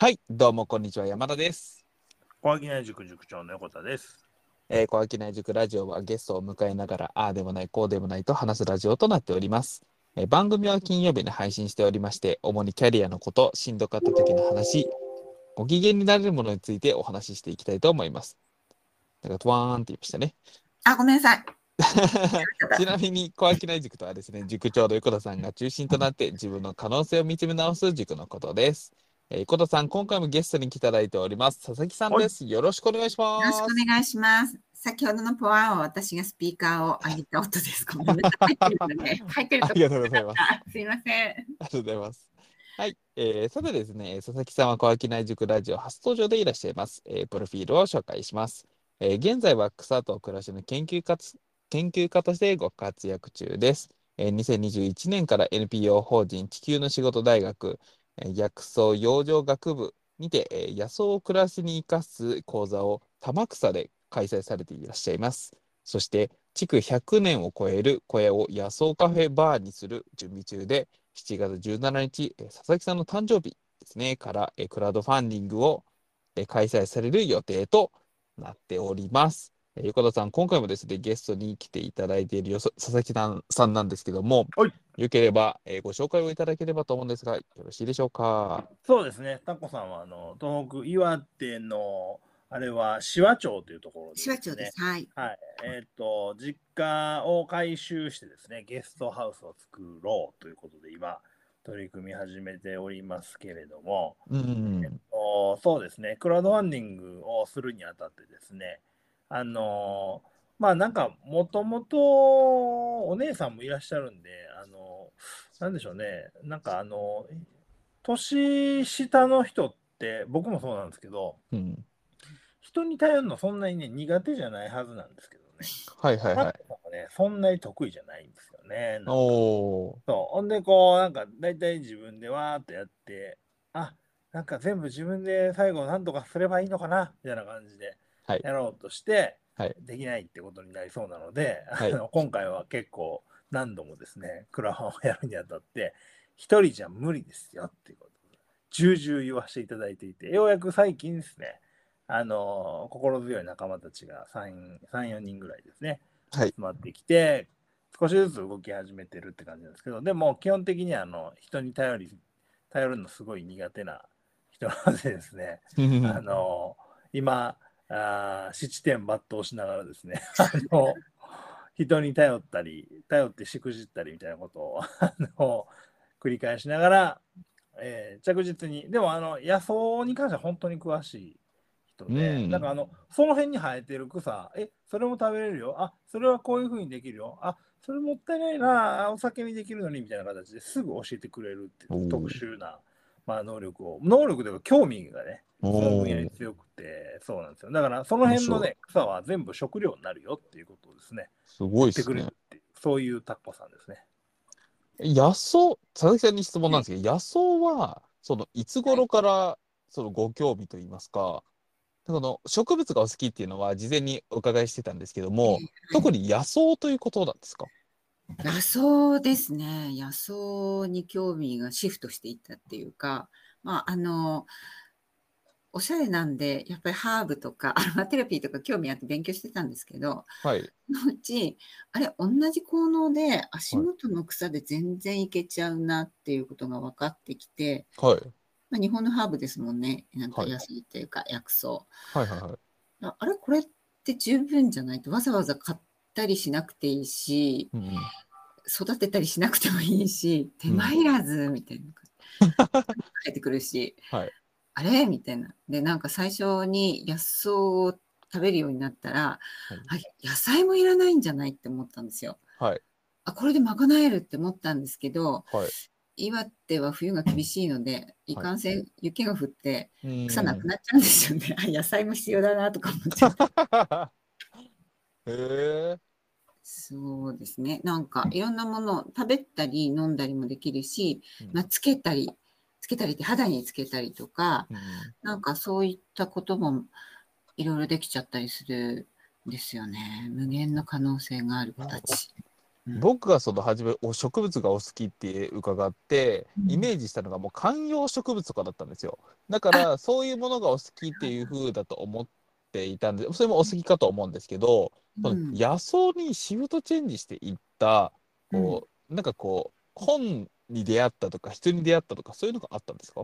はい、どうもこんにちは、山田です。小垣内塾塾長の横田です。えー、小垣内塾ラジオはゲストを迎えながら、ああでもない、こうでもないと話すラジオとなっております。えー番組は金曜日に配信しておりまして、主にキャリアのこと、しんどかった時の話、ご機嫌になれるものについてお話ししていきたいと思います。なんか、トワーンって言いましたね。あ、ごめんなさい。ちなみに、小垣内塾とはですね、塾長の横田さんが中心となって自分の可能性を見つめ直す塾のことです。えー、横田さん、今回もゲストに来ていただいております。佐々木さんです。よろしくお願いしまよろしす。くお願いします。先ほどのポワーは私がスピーカーを上げた音です。ごめんなさい。入ってるのね。入ってるとありがとうございます。あすいません。ありがとうございます。はい、えー、さてですね、佐々木さんは小商内塾ラジオ初登場でいらっしゃいます。えープロフィールを紹介します。えー現在は草と暮らしの研究家つ研究家としてご活躍中です。えー2021年から NPO 法人地球の仕事大学、えー薬草養生学部にて、野草を暮らしに生かす講座を玉草で開催されていらっしゃいます。そして、築100年を超える小屋を野草カフェバーにする準備中で、7月17日、佐々木さんの誕生日ですね、から、クラウドファンディングを、開催される予定となっております。えー横田さん、今回もですね、ゲストに来ていただいているよそ佐々木さんさんなんですけども、はいよければ、えーご紹介をいただければと思うんですが、よろしいでしょうか？そうですね。タコさんはあの東北岩手のあれは紫波町というところです、手話長です。はい。はい。えっ、と実家を改修してですね、ゲストハウスを作ろうということで今取り組み始めておりますけれども、うん。おそうですね、クラウドファンディングをするにあたってですね、あのーまあなんか、もともとお姉さんもいらっしゃるんで、あのなんでしょうね、なんかあの、年下の人って、僕もそうなんですけど、うん。人に頼るのそんなにね、苦手じゃないはずなんですけどね、はいはいはい。ね、そんなに得意じゃないんですよね。おー。そう。ほんで、こう、なんか、大体自分でわーっとやって、あ、なんか全部自分で最後なんとかすればいいのかな、みたいな感じではいやろうとして、はい。できないってことになりそうなので、はい。あの今回は結構何度もですね、クラファンをやるにあたって、一人じゃ無理ですよっていうことで、重々言わせていただいていて、ようやく最近ですね、あの心強い仲間たちが3、3 4人ぐらいですね、はい。集まってきて、少しずつ動き始めてるって感じなんですけど、でも基本的にはあの人に頼り、頼るのすごい苦手な人なのでですね、あの今、あー七点抜刀しながらですね、あの人に頼ったり、頼ってしくじったりみたいなことをあの繰り返しながら、えー着実に、でもあの野草に関しては本当に詳しい人で、うん。なんかあのその辺に生えてる草、え、それも食べれるよ、あ、それはこういうふうにできるよ、あ、それもったいないな、あお酒にできるのにみたいな形ですぐ教えてくれるっていう特殊な、まあ、能力を、能力というか興味がね、そのお分野にー。強くて、そうなんですよ。だから、その辺の面ね、草は全部食料になるよっていうことをですね、すごい言ってくれるですね。そういうタッコさんですね。野草、佐々木さんに質問なんですけど、野草は、その、いつ頃から、その、ご興味といいますか、その、植物がお好きっていうのは、事前にお伺いしてたんですけども、特に野草ということなんですか？野草ですね。野草に興味がシフトしていったっていうか、まあ、あの、おしゃれなんで、やっぱりハーブとかアロマテラピーとか興味あって勉強してたんですけど、はい。そのうち、あれ、同じ効能で足元の草で全然いけちゃうなっていうことが分かってきて、はい。まあ、日本のハーブですもんね。なんかはい野菜っていうか薬草。はいはいはい。ああれ、これって十分じゃないとわざわざ買ったりしなくていいし、うんうん育てたりしなくてもいいし、手間いらずみたいな感じ。帰ってくるし、はいあれ？みたいな。で、なんか最初に野草を食べるようになったら、はいあ野菜もいらないんじゃないって思ったんですよ。はい。あ、これで賄えるって思ったんですけど、はい。岩手は冬が厳しいので、いかんせん雪が降ってうん草なくなっちゃうんですよね。あ、野菜も必要だなとか思っちゃって。へえ。そうですね。なんかいろんなものを食べたり飲んだりもできるし、まあ、つけたり、つけたりって肌につけたりとか、うんなんかそういったこともいろいろできちゃったりするんですよね。無限の可能性がある子たち。僕がその初めお植物がお好きって伺ってうん。イメージしたのがもう観葉植物とかだったんですよ。だからそういうものがお好きっていう風だと思っていたんでそれもお好きかと思うんですけど、その野草にシフトチェンジしていったこう、なんかこう本に出会ったとか人に出会ったとかそういうのがあったんですか？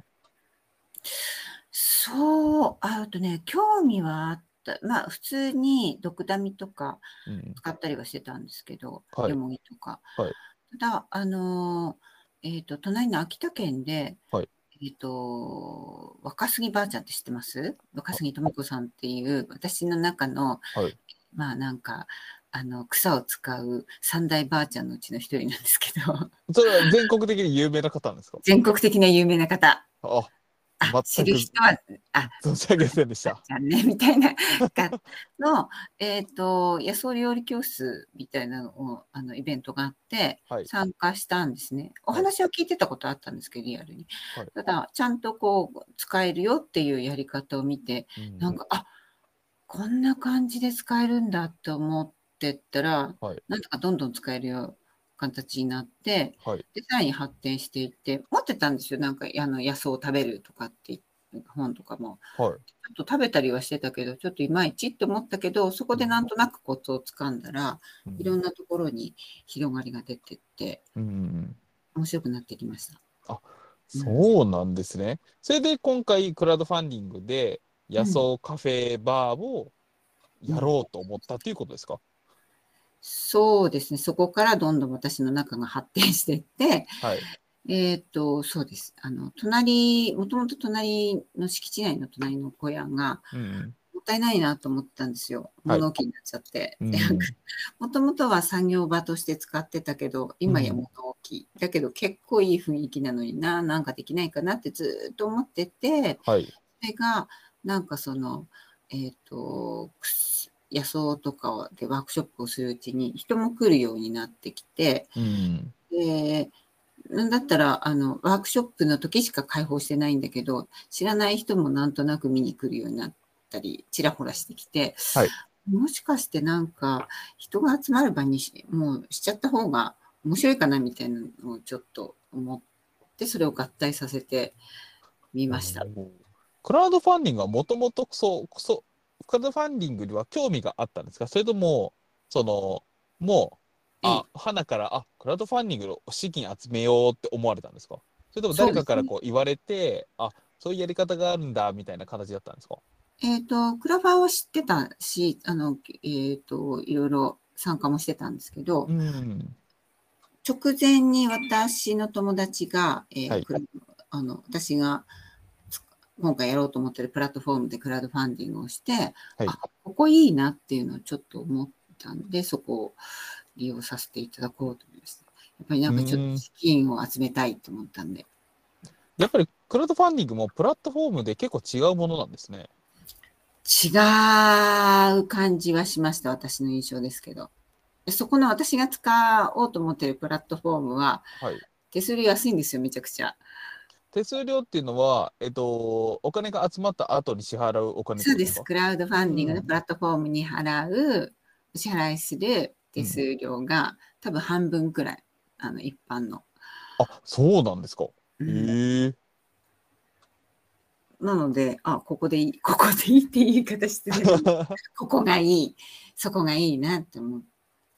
そう、あとね、興味はあった。まあ、普通にドクダミとかうん。使ったりはしてたんですけど、はい。ヨモギとか。はい。ただ、あのー、えっ、と、隣の秋田県で、はい。えっ、と、若杉ばあちゃんって知ってます？若杉智子さんっていう、私の中の、はい。まあ、なんか、あの、草を使う三大ばあちゃんのうちの一人なんですけど、それは全国的に有名な方なんですか？全国的な有名な方。ああ、知る人は、あ、存じ上げませんでした。じゃんね、みたいながの、えっ、と、野草料理教室みたいなのを、あの、イベントがあって、はい参加したんですね。お話を聞いてたことあったんですけど、リアルに。はいただ、ちゃんとこう、使えるよっていうやり方を見て、うんなんか、あ、こんな感じで使えるんだって思ってったら、はい。なんとかどんどん使えるよ形になって、はい。で、さらに発展していって、持ってたんですよ。なんか、あの、野草を食べるとかっていう本とかも。はい。ちょっと食べたりはしてたけど、ちょっといまいちって思ったけど、そこでなんとなくコツをつかんだら、うん。いろんなところに広がりが出てって、うん面白くなってきました。そうなんですね。それで今回クラウドファンディングで野草カフェバーをやろうと思ったっていうことですか、そうですね、そこからどんどん私の中が発展していって、はい。えっ、と、そうです。あの、隣、もともと隣の敷地内の隣の小屋が、うんもったいないなと思ったんですよ。はい物置になっちゃって。うん でもともとは作業場として使ってたけど、今や物置。だけど結構いい雰囲気なのにな、なんかできないかなってずっと思ってて、はい。それが、なんかその、えっ、と、くす野草とかでワークショップをするうちに人も来るようになってきて、うん。で、なんだったら、あの、ワークショップの時しか開放してないんだけど、知らない人もなんとなく見に来るようになったり、ちらほらしてきて、はいもしかしてなんか、人が集まる場にしもうしちゃった方が面白いかなみたいなのをちょっと思って、それを合体させてみました。クラウドファンディングはもともとそう、そう、クラウドファンディングには興味があったんですかそれとも、その、もう、あ、花から、あ、クラウドファンディングの資金集めようって思われたんですか？それとも誰かからこう言われて、あ、そういうやり方があるんだみたいな形だったんですか？えっ、と、クラファーは知ってたし、あの、えっ、と、いろいろ参加もしてたんですけど、うん。直前に私の友達が、えーはい。あの私がつ今回やろうと思ってるプラットフォームでクラウドファンディングをして、はいあここいいなっていうのをちょっと思ったんで、そこを利用させていただこうと思いました。やっぱりなんかちょっと資金を集めたいと思ったんで。やっぱりクラウドファンディングもプラットフォームで結構違うものなんですね。違う感じはしました、私の印象ですけど。でそこの私が使おうと思ってるプラットフォームは、はい。手数料安いんですよ、めちゃくちゃ。手数料っていうのは、えっと、お金が集まった後に支払うお金ってそうです。クラウドファンディングうんのプラットフォームに払う、お支払いする手数料が、多分半分くらい、あの、一般の。あ、そうなんですか？へうんえ。なので、あ、ここでいい、ここでいいって言い方してる。ここがいい、そこがいいなって思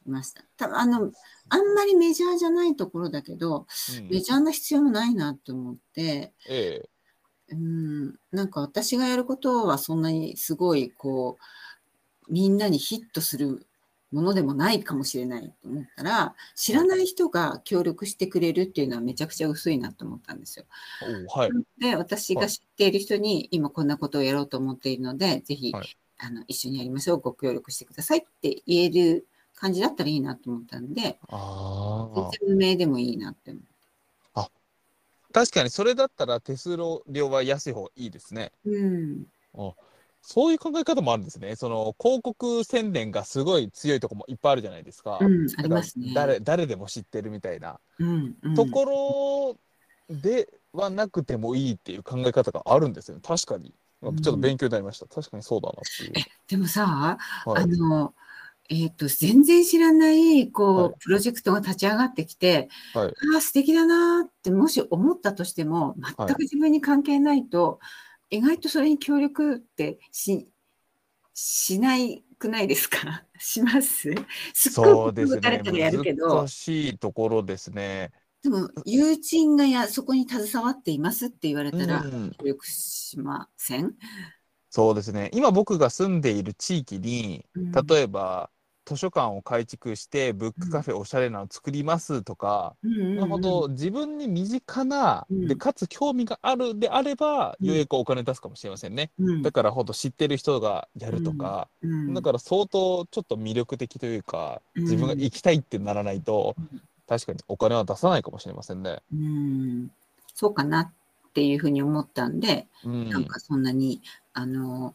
いました。多分あの、あんまりメジャーじゃないところだけど、うんメジャーな必要もないなって思って、ええ。うん、なんか私がやることはそんなにすごいこうみんなにヒットするものでもないかもしれないと思ったら知らない人が協力してくれるっていうのはめちゃくちゃ薄いなと思ったんですよ。おはい。で私が知っている人に今こんなことをやろうと思っているのでぜひ、はいあの一緒にやりましょうご協力してくださいって言える感じだったらいいなと思ったんでああ。全然無名でもいいなって思確かにそれだったら手数料は安い方がいいですね。う。うんそういう考え方もあるんですね。その広告宣伝がすごい強いところもいっぱいあるじゃないですか。うん、ありますね。誰誰でも知ってるみたいな、うんうんところではなくてもいいっていう考え方があるんですよね。確かに。ちょっと勉強になりました。確かにそうだなっていう。でもさ、はいあの、えっ、と、全然知らない、こう、はいプロジェクトが立ち上がってきて、はい。ああ、素敵だなーって、もし思ったとしても、全く自分に関係ないと、意外とそれに協力ってし、しないくないですか？します？すっごいそうです打たれね。たらやるけど難、しいところですね。でも、友人がやそこに携わっていますって言われたら、うん協力しません、そうですね。今僕が住んでいる地域に、うん例えば図書館を改築してブックカフェおしゃれなの作りますとか、うんうんうんなるほど。自分に身近な、うん。でかつ興味があるであれば、うん。ようやくお金出すかもしれませんね。うん。だからほんと知ってる人がやるとか、うん。だから相当ちょっと魅力的というか、うん。自分が行きたいってならないと、うん。確かにお金は出さないかもしれませんね。うん。そうかなっていうふうに思ったんで、うん、なんかそんなに、あの、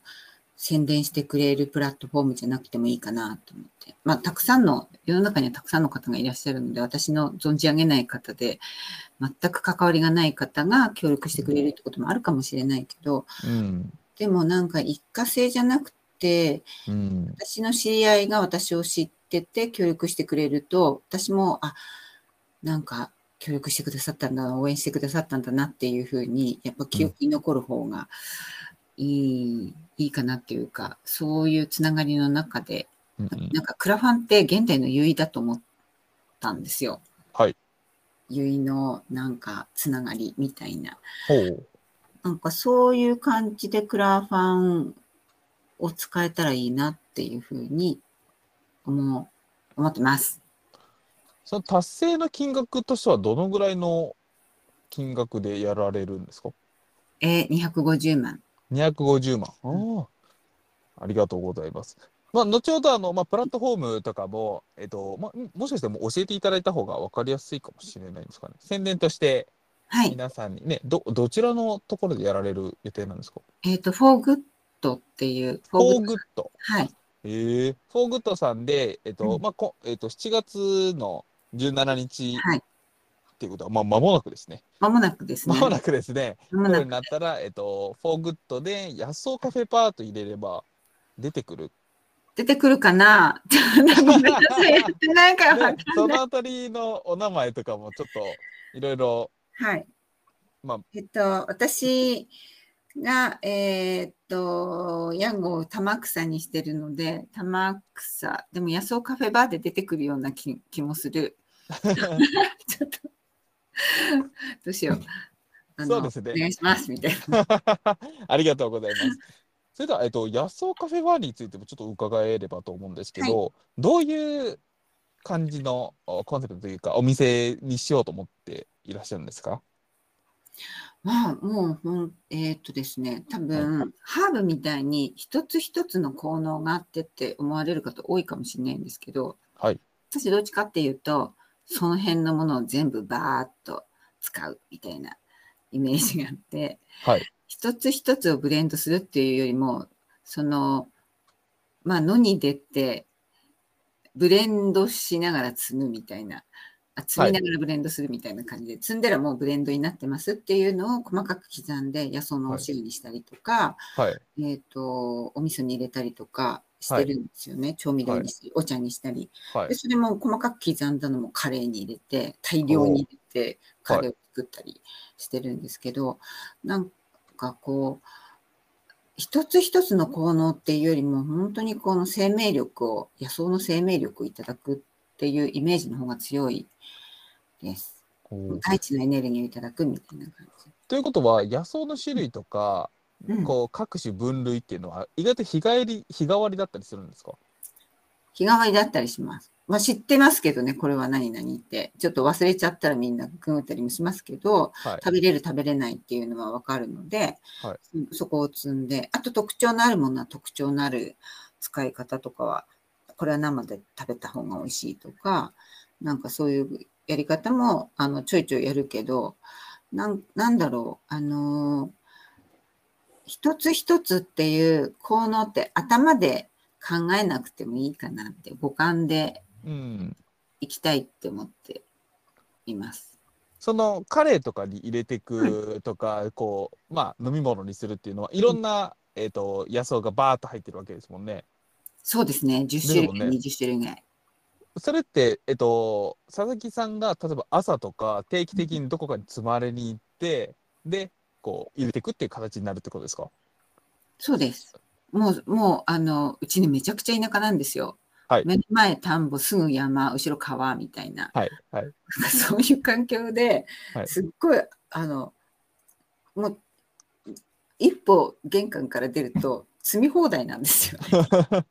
宣伝してくれるプラットフォームじゃなくてもいいかなと思って。まあ、たくさんの、世の中にはたくさんの方がいらっしゃるので、私の存じ上げない方で、全く関わりがない方が協力してくれるってこともあるかもしれないけど、うん。でもなんか一過性じゃなくて、うん。私の知り合いが私を知ってて協力してくれると、私も、あ、なんか協力してくださったんだな、応援してくださったんだなっていうふうに、やっぱ記憶に残る方がいい、いいかなっていうか、そういうつながりの中で、うんうんなんかクラファンって現代の優位だと思ったんですよ。はい。優位のなんかつながりみたいな。ほうなんかそういう感じでクラファンを使えたらいいなっていうふうに思う、思ってます。その達成の金額としてはどのぐらいの金額でやられるんですか？えー、250万。250万。ああありがとうございます。まあ、後ほどあの、まあ、プラットフォームとかも、えっとまあ、もしかしてもう教えていただいた方が分かりやすいかもしれないんですかね。宣伝としてはい。皆さんにね、どどちらのところでやられる予定なんですか？えっ、と、フォーグッドっていう、フォーグッド。はい。ええフォーグッドさんで、えっと、うんまあ、こえっと、7月の17日はい。っていうことは、まあ、間もなくですね。まもなくですね。間もなくですね。間もなく夜になったら、えっと、フォーグッドで野草カフェバーと入れれば出てくる。出てくるかな？ごめんなさい。やってないからわかんで、ない。そのあたりのお名前とかもちょっといろいろ、はい。まあ、えっと、私が、えーっと、ヤンゴを玉草にしてるので、玉草、でも野草カフェバーで出てくるような気気もする。ちょっと、どうしよう。そうですねお願いします、みたいな。ありがとうございます。それでは、えっと、野草カフェバーについてもちょっと伺えればと思うんですけど、どういう感じのおコンセプトというか、お店にしようと思っていらっしゃるんですか？まあ、もうほん、えーっとですね、多分、ハーブみたいに一つ一つの効能があってって思われる方多いかもしれないんですけど、はい。私どっちかっていうと、その辺のものを全部バーッと使うみたいなイメージがあって、はい。一つ一つをブレンドするっていうよりも、その、まあ、野に出て、ブレンドしながら摘むみたいな、あ摘みながらブレンドするみたいな感じで、摘んだらもうブレンドになってますっていうのを細かく刻んで、野草のお汁にしたりとか、はい。えっ、と、お味噌に入れたりとかしてるんですよね。調味料にしたり、お茶にしたり。で、はい。それも細かく刻んだのもカレーに入れて、大量に入れて、カレーを作ったりしてるんですけど、なんかこう、一つ一つの効能っていうよりも、本当にこの生命力を、野草の生命力をいただくっていうイメージの方が強いです。大地のエネルギーをいただくみたいな感じ。ということは、野草の種類とか、うんこう各種分類っていうのは、意外と日帰り、日替わりだったりするんですか？日替わりだったりします。まあ、知ってますけどね、これは何々って。ちょっと忘れちゃったらみんなググったりもしますけど、はい。食べれる食べれないっていうのは分かるので、はいうんそこを積んで、あと特徴のあるものは特徴のある使い方とかは、これは生で食べた方が美味しいとか、なんかそういうやり方もあのちょいちょいやるけど、なんなんだろう、あのー一つ一つっていう効能って頭で考えなくてもいいかなって、五感でうん。いきたいって思っています。そのカレーとかに入れていくとか、こう、まあ、飲み物にするっていうのは、いろんな、えっと、野草がバーッと入ってるわけですもんね。そうですね。10種類かですもんね20種類ぐらい。それって、えっと、佐々木さんが例えば朝とか定期的にどこかに積まれに行って、で、こう入れていくっていう形になるってことですか？そうです。もう、もう、あの、うちね、めちゃくちゃ田舎なんですよ。はい目の前田んぼ、すぐ山、後ろ川みたいな。はい、はい。そういう環境ではいすっごい、あの、もう、一歩玄関から出ると積み放題なんですよ。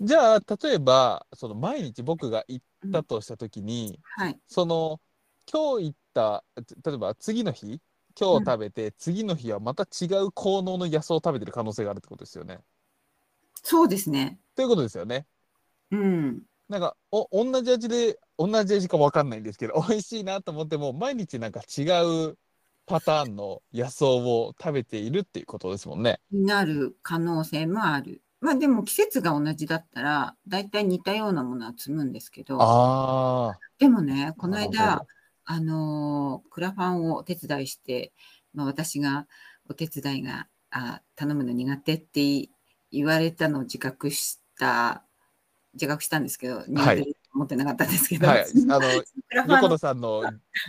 じゃあ、例えば、その毎日僕が行ったとしたときに、はい。その、今日行った、例えば次の日、今日食べて、次の日はまた違う効能の野草を食べてる可能性があるってことですよね。そうですね。ということですよね。うん。なんかお同じ味で同じ味か分かんないんですけど美味しいなと思っても毎日なんか違うパターンの野草を食べているっていうことですもんね。になる可能性もある。まあでも季節が同じだったら、大体似たようなものは積むんですけど、あでもね、この間、あのークラファンをお手伝いして、まあ、私がお手伝いがあ頼むの苦手ってい言われたのを自覚した、自覚したんですけど、苦手と思ってなかったんですけど、はい。あの 横野さんの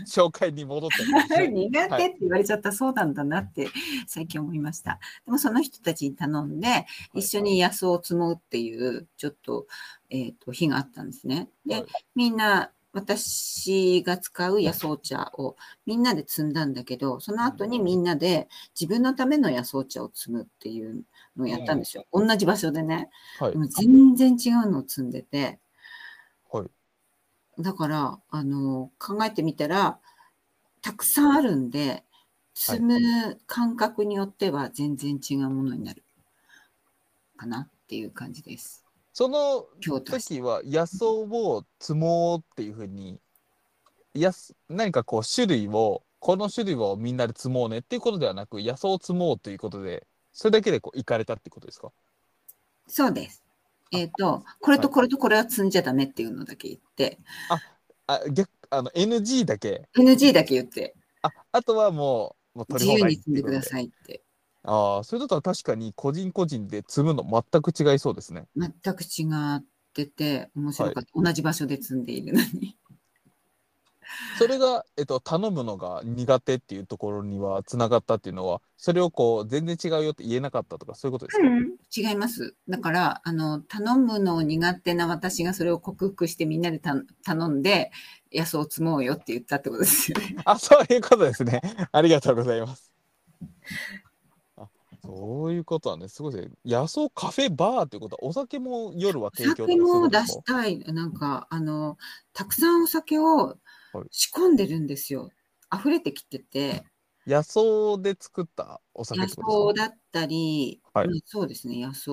紹介に戻ったんですね 苦手って言われちゃった、そうなんだなって最近思いました。でもその人たちに頼んで、一緒に野草を積もうっていう、ちょっと、えー、と日があったんですね。で、はいみんな、私が使う野草茶をみんなで積んだんだけど、その後にみんなで自分のための野草茶を積むっていうのをやったんですよ。同じ場所でね。はいでも全然違うのを積んでて、はいだから、あの、考えてみたら、たくさんあるんで、積む感覚によっては全然違うものになるかなっていう感じです。その。時は野草を積もうっていうふうにやす何かこう種類をこの種類をみんなで積もうねっていうことではなく野草を積もうということでそれだけでこう行かれたってことですか？そうです。えっ、と、これとこれとこれは積んじゃダメっていうのだけ言って、あ逆あの NG だけ。NG だけ言って、ああとはもうもう取自由り放題に積んでくだいさいって。ああそれだったら確かに個人個人で積むの全く違いそうですね全く違ってて、面白かった。同じ場所で積んでいるのに。それが、えっと、頼むのが苦手っていうところにはつながったっていうのはそれをこう全然違うよって言えなかったとかそういうことですか、違います。だから、あの、頼むの苦手な私がそれを克服してみんなでた頼んで、野草を積もうよって言ったってことですよね。あ、そういうことですね。ありがとうございます。あ、そういうことはね、すごいですね。野草カフェバーということは、お酒も夜は提供とか酒も出ことですかしたい。なんか、あの、たくさんお酒をはい仕込んでるんですよ。溢れてきてて、野草で作ったお酒野ってことですか？草だったり、はいうんそうですね、野草、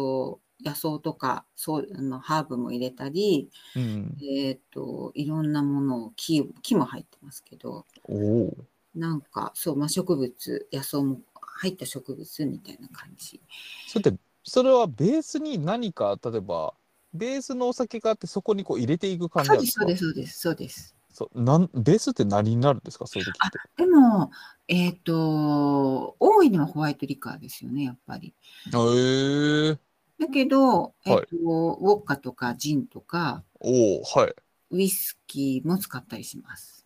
野草とか、そう、あの、ハーブも入れたり、うん。えっ、と、いろんなものを、木、木も入ってますけど、おお。なんか、そう、まあ、植物、野草も入った植物みたいな感じ。それって、それはベースに何か、例えば、ベースのお酒があって、そこにこう入れていく感じです、なんですか？そうです、そうです、そうです。そうなんベースって何になるんですか？そういう時って。でも、えっ、と、多いのはホワイトリカーですよね、やっぱり。へえ。だけど、えっ、と、ウォッカとかジンとか、おお、はい。ウイスキーも使ったりします。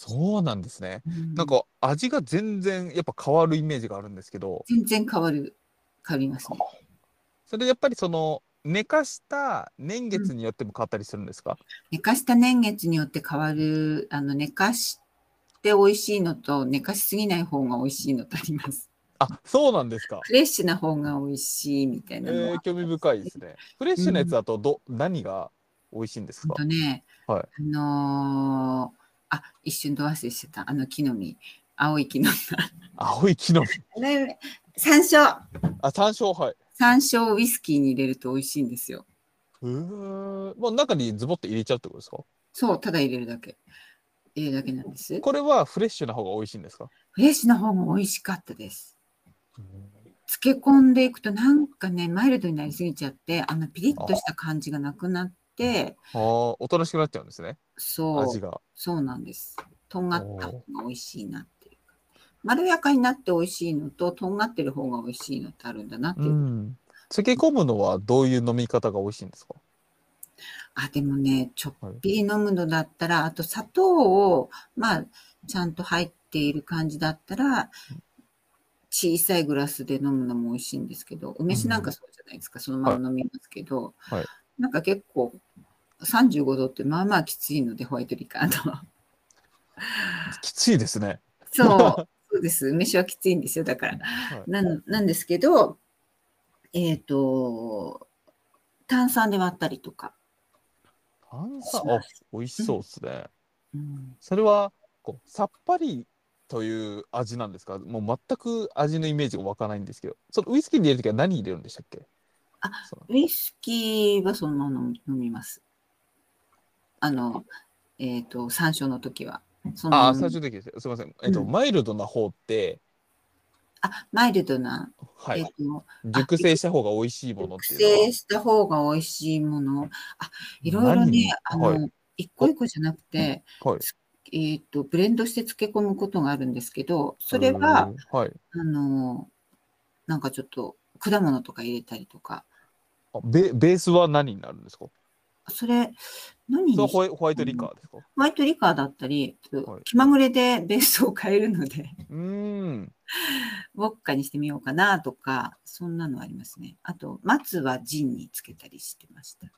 そうなんですね。うんなんか味が全然やっぱ変わるイメージがあるんですけど、全然変わる、変わりますね。それやっぱりその寝かした年月によっても変わったりするんですか、寝かした年月によって変わる、あの、寝かして美味しいのと、寝かしすぎない方が美味しいのとあります。あ、そうなんですか。フレッシュな方が美味しいみたいえなのは。ー、興味深いですね。フレッシュなやつだとど、何が美味しいんですか？ね、はいあのーあ、一瞬ど忘れしてた。あの木の実。青い木の実。青い木の実。ね山椒。あ、山椒、はい。山椒をウイスキーに入れると美味しいんですよ。へーもう中にズボって入れちゃうってことですか？そう、ただ入れるだけ。入れるだけなんです。これはフレッシュな方が美味しいんですか？フレッシュな方が美味しかったです。漬け込んでいくとなんかね、マイルドになりすぎちゃって、あのピリッとした感じがなくなって、ああ、おとなしくなっちゃうんですね。そう、味が。そうなんです。とんがった方が美味しいなっていうか。まろやかになって美味しいのと、とんがってる方が美味しいのってあるんだなっていうう。ん。漬け込むのはどういう飲み方が美味しいんですか？あ、でもね、ちょっぴり飲むのだったら、あと砂糖を、まあ、ちゃんと入っている感じだったら、小さいグラスで飲むのも美味しいんですけど、梅酒なんかそうじゃないですか、そのまま飲みますけど、はいなんか結構、35度ってまあまあきついので、ホワイトリカーの。きついですね。そう、そうです。梅酒はきついんですよ、だから。はいなんなんですけど、えっ、と、炭酸で割ったりとか。炭酸、あ、美味しそうですね。うんそれはこうさっぱりという味なんですか？もう全く味のイメージが湧かないんですけど、そのウイスキーに入れるときは何入れるんでしたっけ？あウイスキーはそのまま飲みます。あの、えっ、と、山椒の時は。そのああ、最終的です。すみません。えっと、うんマイルドな方って、あ、マイルドな、はいえっ、、と、熟成した方が美味しいものっ熟ていうのは？成した方が美味しいもの。あ、いろいろね、あ何の、一個一個じゃなくて、はい。えっ、と、ブレンドして漬け込むことがあるんですけど、それは、うん、はい。あの、なんかちょっと果物とか入れたりとか、あベベースは何になるんですか？それ、何にそホワイホワイトリカーですか？ホワイトリカーだったり、はい気まぐれでベースを変えるので、うーん。ウォッカにしてみようかなとか、そんなのありますね。あと、松はジンにつけたりしてました。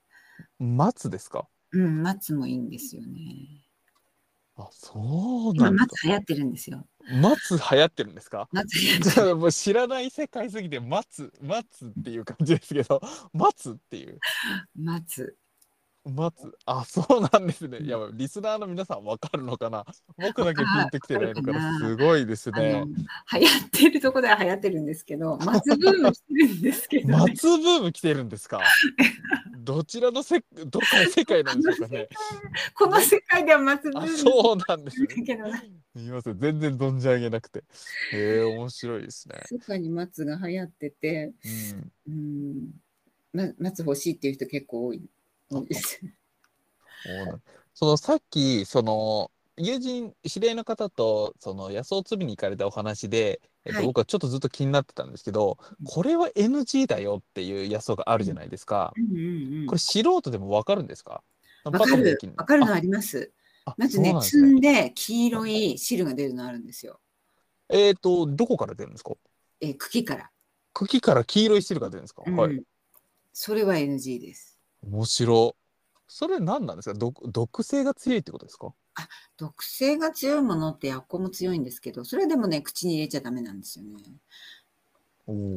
松ですか？うん、松もいいんですよね。あ、そう今、なんだ。松流行ってるんですよ。松流行ってるんですか？松流行ってもう知らない世界すぎて松松っていう感じですけど松っていう松。松あそうなんですね。いやリスナーの皆さんわかるのかな？僕だけピンときてないのかわかるかな。なすごいですね。流行ってるとこでは流行ってるんですけど、松ブームしてるんですけど、ね。松ブーム来てるんですか？どちらのせどっかの世界なんでしょうかね。この世界では松ブーあムそうなんですね。すみません。全然存じ上げなくて。へえ面白いですね。密かに松が流行ってて、うん。うん、ま、松欲しいっていう人結構多い。多いです。そのさっきその友人知り合いの方とその野草摘みに行かれたお話で、えっとはい。僕はちょっとずっと気になってたんですけど、うん。これは NG だよっていう野草があるじゃないですか、うんうんうん。これ素人でもわかるんですか？わかる。パッとでき、あわかるのあります。あまずねそうなんです摘んで黄色い汁が出るのあるんですよ。えっ、とどこから出るんですか？えー茎から。茎から黄色い汁が出るんですか、うん。はいそれは NG です。面白。それ何なんですか？毒毒性が強いってことですか？毒性が強いものって薬効も強いんですけど、それでもね、口に入れちゃダメなんですよね。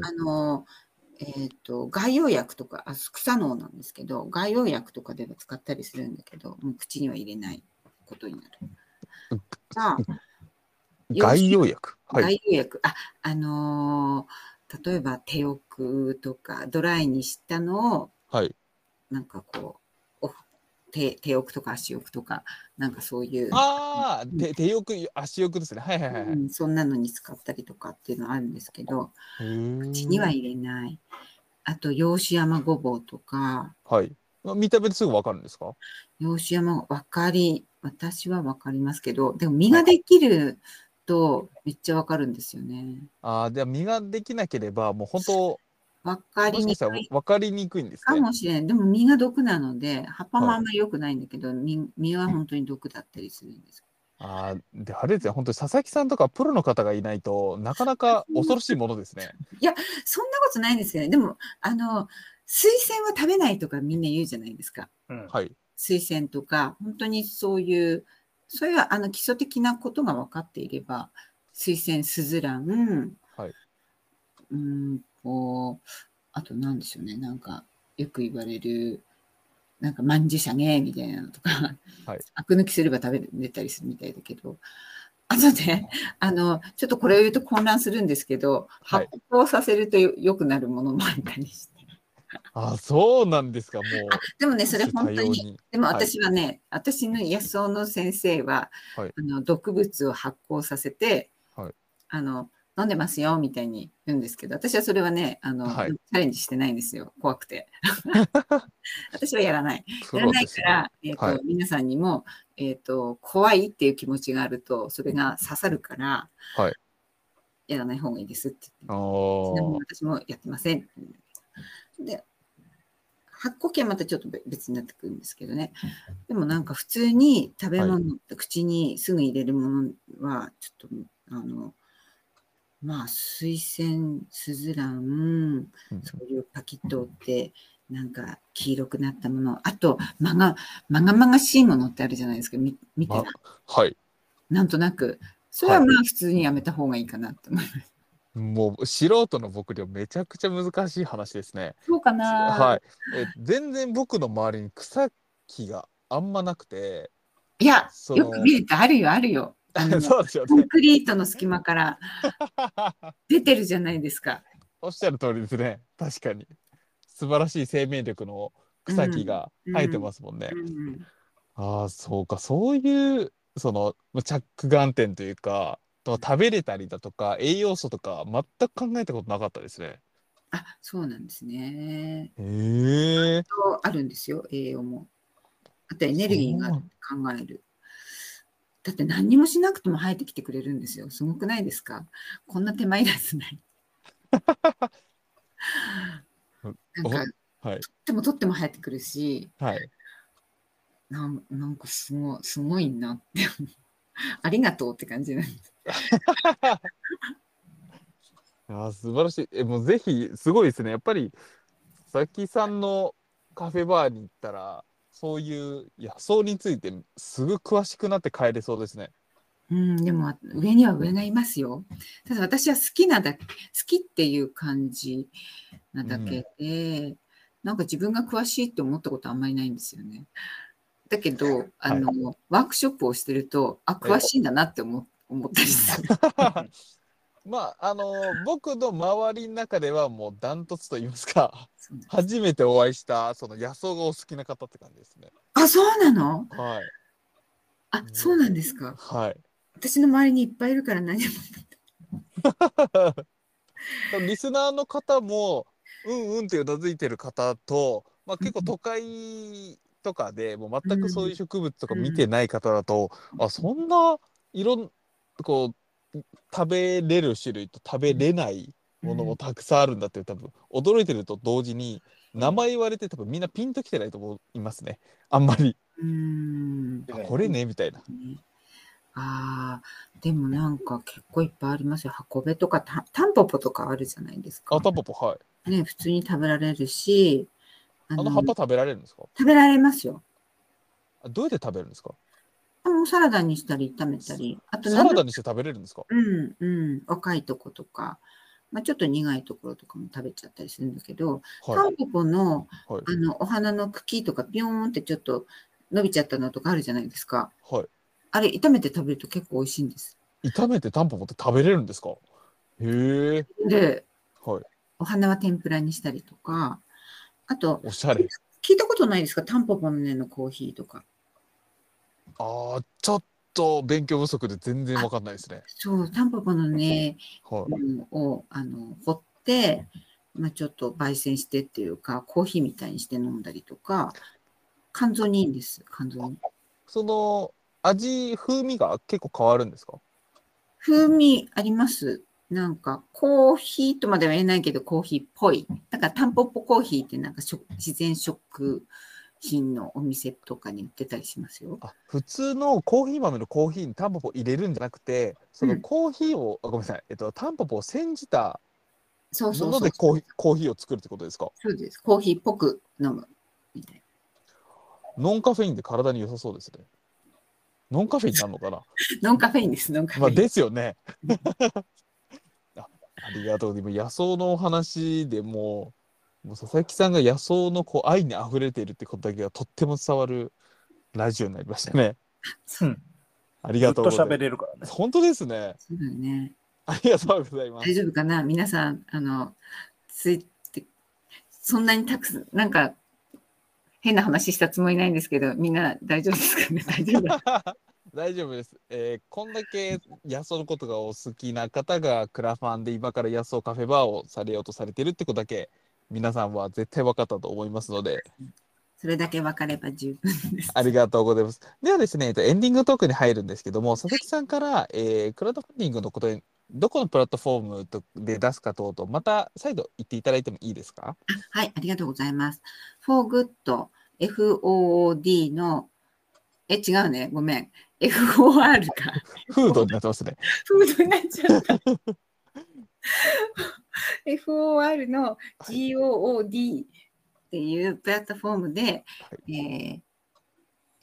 あの、えっ、と、外用薬とか、あ草のなんですけど、外用薬とかでは使ったりするんだけど、もう口には入れないことになる。まあ外用薬？はい。外用薬、あ、あのー例えば手奥とかドライにしたのをはいなんかこうお手手奥とか足奥とかなんかそういう、ああ手手よく足よくですね。はいはいはいはい、うんそんなのに使ったりとかっていうのはあるんですけど口口には入れない。あと洋酒山ごぼうとか。はい。まあ見た目ですぐわかるんですか？洋酒山分かり私は分かりますけどでも実ができるとめっちゃ分かるんですよね。ああ、では実ができなければ、もう本当、分かりもしかしたらにくい分かりにくいんですかね。もしれない。でも実が毒なので、葉っぱもあんまり良くないんだけど、実実は本当に毒だったりするんです。ああ、で、あれですね、本当に佐々木さんとかプロの方がいないとなかなか恐ろしいものですね。そんなことないんですけどね。でも、あの、水仙は食べないとかみんな言うじゃないですか。うんはい。水仙とか、本当にそういう、そういうあの基礎的なことが分かっていれば、水仙、スズラン、はい。うん、こう、あと何でしょうね、なんか、よく言われる、なんか、まんじゅしゃげみたいなのとか、はい。アク抜きすれば食べれたりするみたいだけど、あとね、あの、ちょっとこれを言うと混乱するんですけど、はい。発酵させるとよ良くなるものもあったりして。ああ、そうなんですか、もう。あでもね、それ本当に。でもはい。私はね、私の野草の先生は、はい。あの毒物を発酵させて、はい。あの飲んでますよみたいに言うんですけど、私はそれはね、あの、はいチャレンジしてないんですよ、怖くて。私はやらない。プやら。ないから、えーとはい皆さんにも、えーと、怖いっていう気持ちがあると、それが刺さるから、はいやらない方がいいですって言って。あちなみにあ、私もやってません。で発酵系はまたちょっと別になってくるんですけどね。でもなんか普通に食べ物、はい、口にすぐ入れるものは、ちょっと、あの、まあ、水仙、スズラン、うん、そういうパキッとって、なんか黄色くなったもの、あと、まが、まがまがしいものってあるじゃないですか、み見てはい。なんとなく、それはまあ普通にやめた方がいいかなって思います。もう素人の僕ではめちゃくちゃ難しい話ですね。そうかな。はい。え全然僕の周りに草木があんまなくて。いや、よく見るとあるよ、あるよ。そうですよね。コンクリートの隙間から 出てるじゃないですか。おっしゃる通りですね。確かに。素晴らしい生命力の草木が生えてますもんね。ああ、そうか。そういう、その、着眼点というか、と食べれたりだとか栄養素とか全く考えたことなかったですね。あそうなんですね。へえ。あるんですよ栄養も。あとエネルギーが考える。だって何にもしなくても生えてきてくれるんですよ。すごくないですか？こんな手間いらずない。なんか、はい、取っても取っても生えてくるし、はい、なんなんかすごすごいなってありがとうって感じなんです。あ素晴らしい。え、もうぜひ、すごいですね。やっぱり、佐々木さんのカフェバーに行ったら、そういう野草についてすぐ詳しくなって帰れそうですね。うん、でも上には上がいますよ。ただ私は好きなだけ、好きっていう感じなだけで、うん、なんか自分が詳しいって思ったことあんまりないんですよね。だけど、あの、はい、ワークショップをしてると、あ、詳しいんだなって思思ったりする。まあ、あの僕の周りの中ではもうダントツと言いますか、初めてお会いしたその野草がお好きな方って感じですね。あ、そうなの？はい。あ、そうなんですか。はい。私の周りにいっぱいいるから何も。リスナーの方も、うんうんってうなずいてる方と、まあ、結構都会とかでもう全くそういう植物とか見てない方だと、うん、あそんないろんこう食べれる種類と食べれないものもたくさんあるんだって多分驚いてると同時に名前言われて多分みんなピンときてないと思いますねあんまり。うんこれねみたいな。ああ、でもなんか結構いっぱいありますよ。箱べとかタタンポポとかあるじゃないですか。あ、タンポポ、はい。ね、普通に食べられるし。あの葉っぱ食べられるんですか？食べられますよ。あどうやって食べるんですか？あのサラダにしたり炒めたり。あとサラダにして食べれるんですか？うんうん。若いとことか。まあ、ちょっと苦いところとかも食べちゃったりするんだけど、はい、タンポポの,、はい、あのお花の茎とかピョーンってちょっと伸びちゃったのとかあるじゃないですか。はい。あれ炒めて食べると結構美味しいんです。炒めてタンポポって食べれるんですか？へえ。で、はい、お花は天ぷらにしたりとか、あと、おしゃれ。聞いたことないですか？タンポポの根のコーヒーとか。ああ、ちょっと勉強不足で全然わかんないですね。そう、タンポポの根を、あの掘って、まあ、ちょっと焙煎してっていうか、コーヒーみたいにして飲んだりとか、肝臓にいいんです、肝臓に。その味、風味が結構変わるんですか？風味あります。なんか、コーヒーとまでは言えないけど、コーヒーっぽい。だから、タンポポコーヒーってなんか自然食品のお店とかに売ってたりしますよ。あ普通のコーヒー豆のコーヒーにタンポポ入れるんじゃなくて、そのコーヒーを、うん、ごめんなさい、えっと、タンポポを煎じたものでコーヒーコーヒーを作るってことですか？そうです。コーヒーっぽく飲むみたいな。ノンカフェインで体に良さそうですね。ノンカフェインなのかな？ノンカフェインです、ノンカフェイン。まあ、ですよね。あありがとう。でも野草のお話でももう佐々木さんが野草のこう愛にあふれているってことだけがとっても伝わるラジオになりましたね。うん。ありがとうございます。喋れるからね。本当ですね。そうだよね。ありがとうございます。大丈夫かな？皆さん、あの、ついて、そんなにたくさん、なんか、変な話したつもりないんですけど、みんな大丈夫ですかね？大丈夫大丈夫です。えー、こんだけ野草のことがお好きな方がクラファンで今から野草カフェバーをされようとされてるってことだけ皆さんは絶対分かったと思いますので。それだけ分かれば十分です。ありがとうございます。ではですね、エンディングトークに入るんですけども、佐々木さんから、えー、クラウドファンディングのことどこのプラットフォームとで出すか等々、また再度言っていただいてもいいですか？はい、ありがとうございます。for good、FOOD の、え、違うね、ごめん。FOR か。フードになってますね。フードになっちゃった。FOR の GOOD っていうプラットフォームで、えー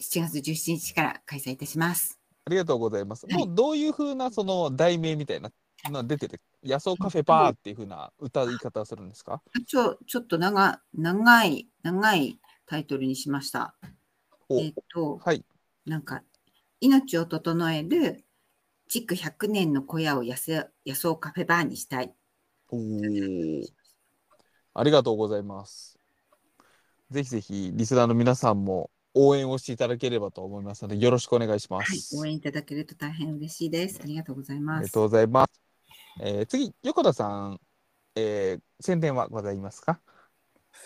7月17日から開催いたします。ありがとうございます。はいもうどういうふうなその題名みたいなの出てて、野草カフェバーっていうふうな歌い方をするんですか？ちょちょっと長長い、長いタイトルにしました。おえっと、はい。なんか、命を整える築100年の小屋を野草カフェバーにしたい。おーありがとうございます。ぜひぜひリスナーの皆さんも応援をしていただければと思いますので、よろしくお願いしまはい、す。応援いただけると大変嬉しいです。ありがとうございますありがと。うございます。えー次、横田さん、えー宣伝はございますか？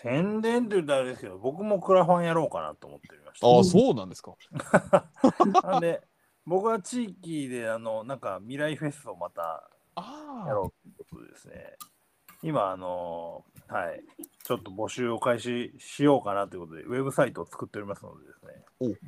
宣伝って言うとあれですけど、僕もクラファンやろうかなと思っておりました。ああ、そうなんですか。なんで、僕は地域で、あの、なんか未来フェスをまたあやろうということでですね。今、あの、はい、ちょっと募集を開始しようかなということで、ウェブサイトを作っておりますのでですおね。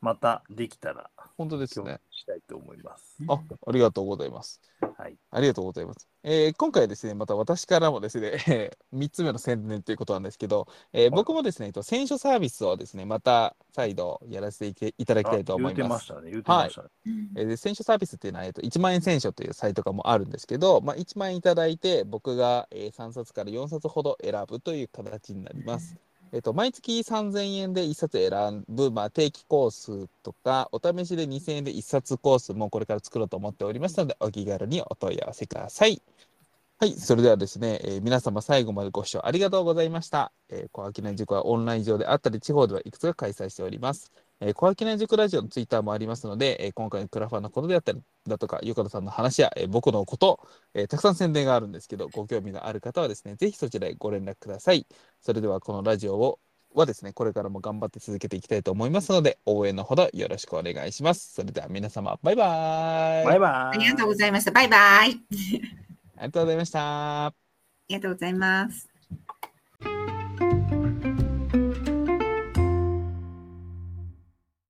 またできたら、本当ですね。したいと思います。あ、ありがとうございます。はい。ありがとうございます。えー今回ですね、また私からもですね、3つ目の宣伝ということなんですけど、えー僕もですね、えっと選書サービスをですね、また再度やらせていただきたいと思い言うてま。ますしたね。言うてましたね。えーで選書サービスっていうのは、えっと、1万円選書というサイトがもうあるんですけど、まあ、1万円いただいて、僕が、えー3冊から4冊ほど選ぶという形になります。えっと、毎月3000円で1冊選ぶ、まあ、定期コースとか、お試しで2000円で1冊コースもこれから作ろうと思っておりますので、お気軽にお問い合わせください。はい、それではですね、えー皆様最後までご視聴ありがとうございました。えー、小秋の塾はオンライン上であったり、地方ではいくつか開催しております。えー、小商い塾ラジオのツイッターもありますので、えー今回のクラファンのことであったりだとか、ゆかたさんの話や、えー僕のこと、えーたくさん宣伝があるんですけど、ご興味がある方はですね、ぜひそちらへご連絡ください。それではこのラジオをはですね、これからも頑張って続けていきたいと思いますので、応援のほどよろしくお願いします。それでは皆様、バイバーイ。バイバイ。ありがとうございました。バイバイ。あありがとうございました。りがとうございます。